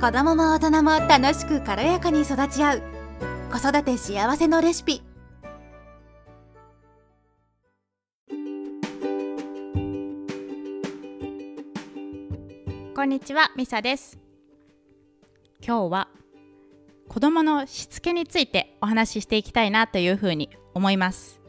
子供も大人も楽しく軽やかに育ち合う子育て幸せのレシピこんにちは、ミサです。今日は子供のしつけについてお話ししていきたいなというふうに思います。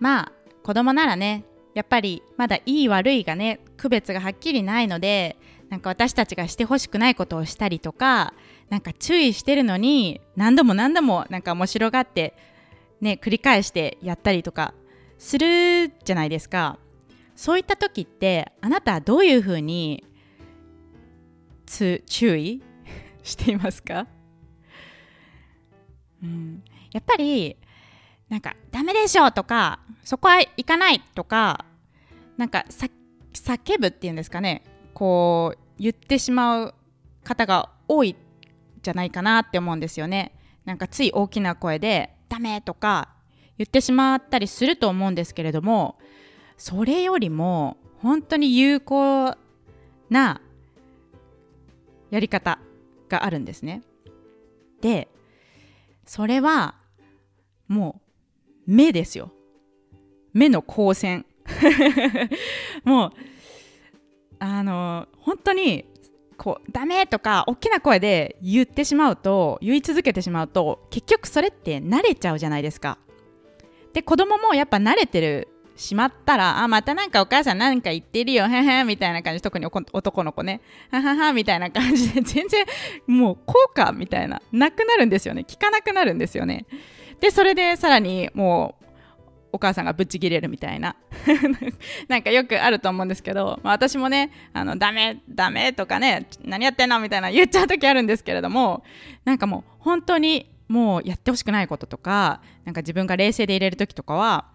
まあ、子供ならね、やっぱりまだいい悪いがね、区別がはっきりないので、なんか私たちがしてほしくないことをしたりとか、なんか注意してるのに何度も何度もなんか面白がってね、繰り返してやったりとかするじゃないですか。そういった時ってあなたはどういうふうにつ注意？していますか、うん、やっぱりなんかダメでしょとかそこは行かないとかなんか叫ぶっていうんですかね。こう言ってしまう方が多いんじゃないかなって思うんですよねなんかつい大きな声でダメとか言ってしまったりすると思うんですけれどもそれよりも本当に有効なやり方があるんですね。でそれはもう目ですよ。目の光線。もうあの本当にこうダメとか大きな声で言ってしまうと言い続けてしまうと結局それって慣れちゃうじゃないですか。で子供もやっぱ慣れてるしまったら、あ、またなんかお母さんなんか言ってるよ、へへみたいな感じ、特に男の子ね、はははみたいな感じで、全然もう効果みたいな、なくなるんですよね。効かなくなるんですよね。で、それでさらにもう、お母さんがぶちぎれるみたいな なんかよくあると思うんですけど、まあ、私もねあのダメダメとかね何やってんのみたいな言っちゃう時あるんですけれどもなんかもう本当にもうやってほしくないこととかなんか自分が冷静でいれる時とかは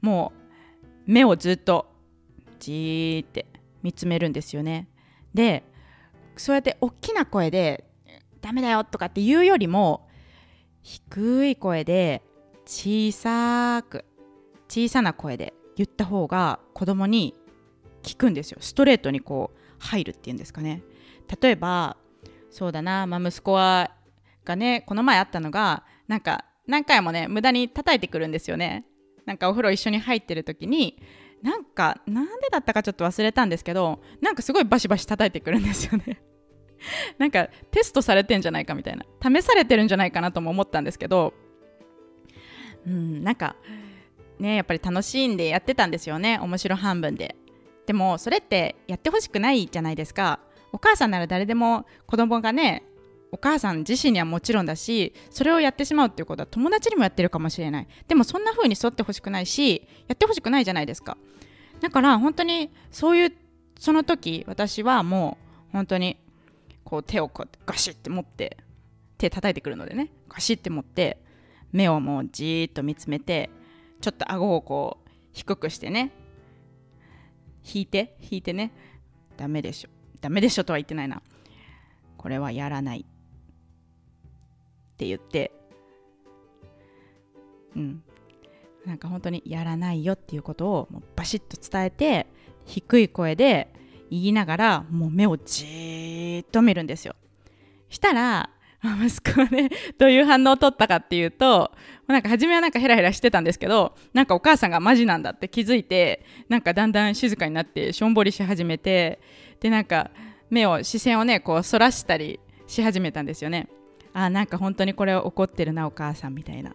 もう目をずっとじーって見つめるんですよね。でそうやって大きな声で「ダメだよ」とかって言うよりも低い声で小さく小さな声で言った方が子供に聞くんですよ。ストレートにこう入るっていうんですかね。例えばそうだな、まあ、息子はがねこの前あったのがなんか何回もね無駄に叩いてくるんですよね。なんかお風呂一緒に入ってる時になんかなんでだったかちょっと忘れたんですけどなんかすごいバシバシ叩いてくるんですよね。なんかテストされてんじゃないかみたいな。試されてるんじゃないかなとも思ったんですけど。うんなんかねやっぱり楽しんでやってたんですよね面白半分で。でもそれってやってほしくないじゃないですか。お母さんなら誰でも子供がねお母さん自身にはもちろんだしそれをやってしまうっていうことは友達にもやってるかもしれない。でもそんな風に沿ってほしくないしやってほしくないじゃないですか。だから本当にそういうその時私はもう本当にこう手をこうガシッて持って手叩いてくるのでねガシッて持って目をもうじーっと見つめてちょっと顎をこう低くしてね。引いて引いてね。ダメでしょ。ダメでしょとは言ってないな。これはやらない。って言って。うん。なんか本当にやらないよっていうことをもうバシッと伝えて低い声で言いながらもう目をじーっと見るんですよ。したら息子はね どういう反応を取ったかっていうとなんか初めはなんかヘラヘラしてたんですけどなんかお母さんがマジなんだって気づいてなんかだんだん静かになってしょんぼりし始めてでなんか目を視線をねこうそらしたりし始めたんですよね。あなんか本当にこれ怒ってるなお母さんみたいな。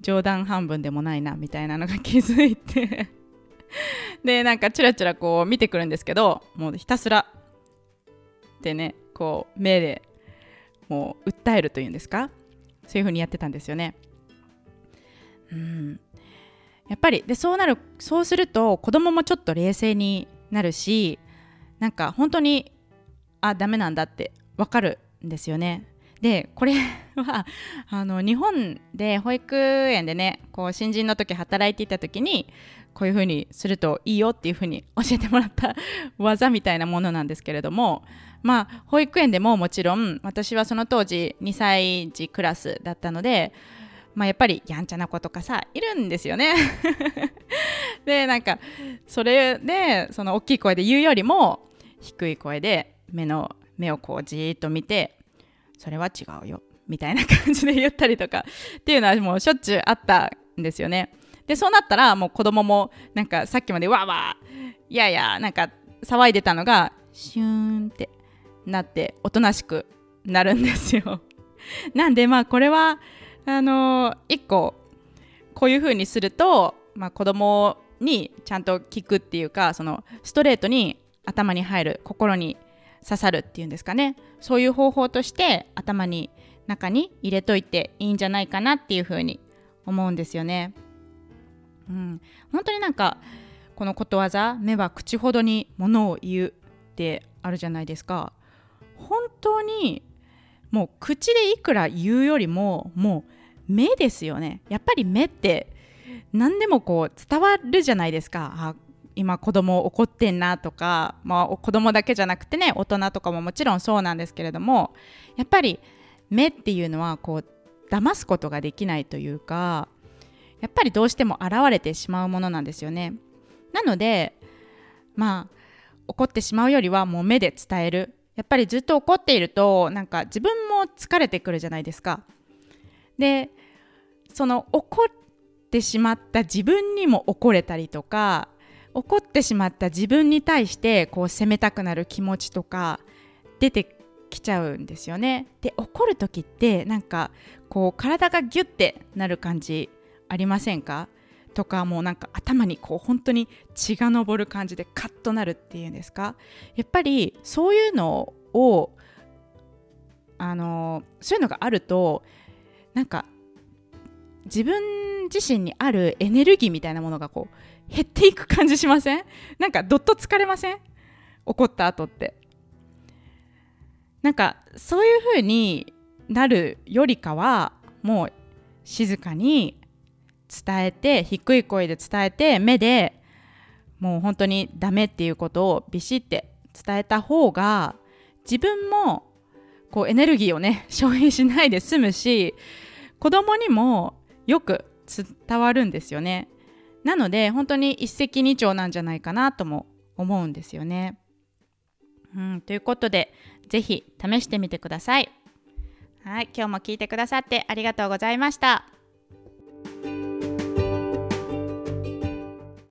冗談半分でもないなみたいなのが気づいて。でなんかチラチラこう見てくるんですけどもうひたすら。でねこう目でもう訴えるというんですか？そういう風にやってたんですよね。うん。やっぱりでそうなるそうすると子供もちょっと冷静になるしなんか本当にあダメなんだってわかるんですよね。でこれ はあの日本で保育園でねこう新人の時働いていた時にこういう風にするといいよっていう風に教えてもらった 技みたいなものなんですけれどもまあ保育園でももちろん私はその当時2歳児クラスだったのでまあやっぱりやんちゃな子とかさいるんですよね でなんかそれでその大きい声で言うよりも低い声で目の目をこうじーっと見てそれは違うよみたいな感じで言ったりとかっていうのはもうしょっちゅうあったんですよね。でそうなったらもう子供もなんかさっきまでわーわーいやいやなんか騒いでたのがシューンってなっておとなしくなるんですよ。なんでまあこれはあの、一個こういう風にすると、まあ、子供にちゃんと聞くっていうかそのストレートに頭に入る心に刺さるっていうんですかねそういう方法として頭に中に入れといていいんじゃないかなっていう風に思うんですよね。うん、本当になんかこのことわざ目は口ほどにものを言うってあるじゃないですか本当にもう口でいくら言うよりももう目ですよね。やっぱり目って何でもこう伝わるじゃないですか。あ今子供怒ってんなとか、まあ、子供だけじゃなくてね大人とかももちろんそうなんですけれどもやっぱり目っていうのはこう騙すことができないというかやっぱりどうしても現れてしまうものなんですよね。なのでまあ怒ってしまうよりはもう目で伝える。やっぱりずっと怒っているとなんか自分も疲れてくるじゃないですか。でその怒ってしまった自分にも怒れたりとか怒ってしまった自分に対してこう責めたくなる気持ちとか出てきちゃうんですよね。で怒る時ってなんかこう体がギュッてなる感じありませんか？とかもうなんか頭にこう本当に血が上る感じでカッとなるっていうんですか？やっぱりそういうのをあのそういうのがあるとなんか自分自身にあるエネルギーみたいなものがこう減っていく感じしません？なんかどっと疲れません？怒った後って。なんかそういう風になるよりかはもう静かに伝えて低い声で伝えて目でもう本当にダメっていうことをビシッて伝えた方が自分もこうエネルギーをね 消費しないで済むし子供にもよく伝わるんですよねなので本当に一石二鳥なんじゃないかなとも思うんですよね。うん、ということで是非試してみてください。はい、今日も聞いてくださってありがとうございました。